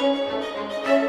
Música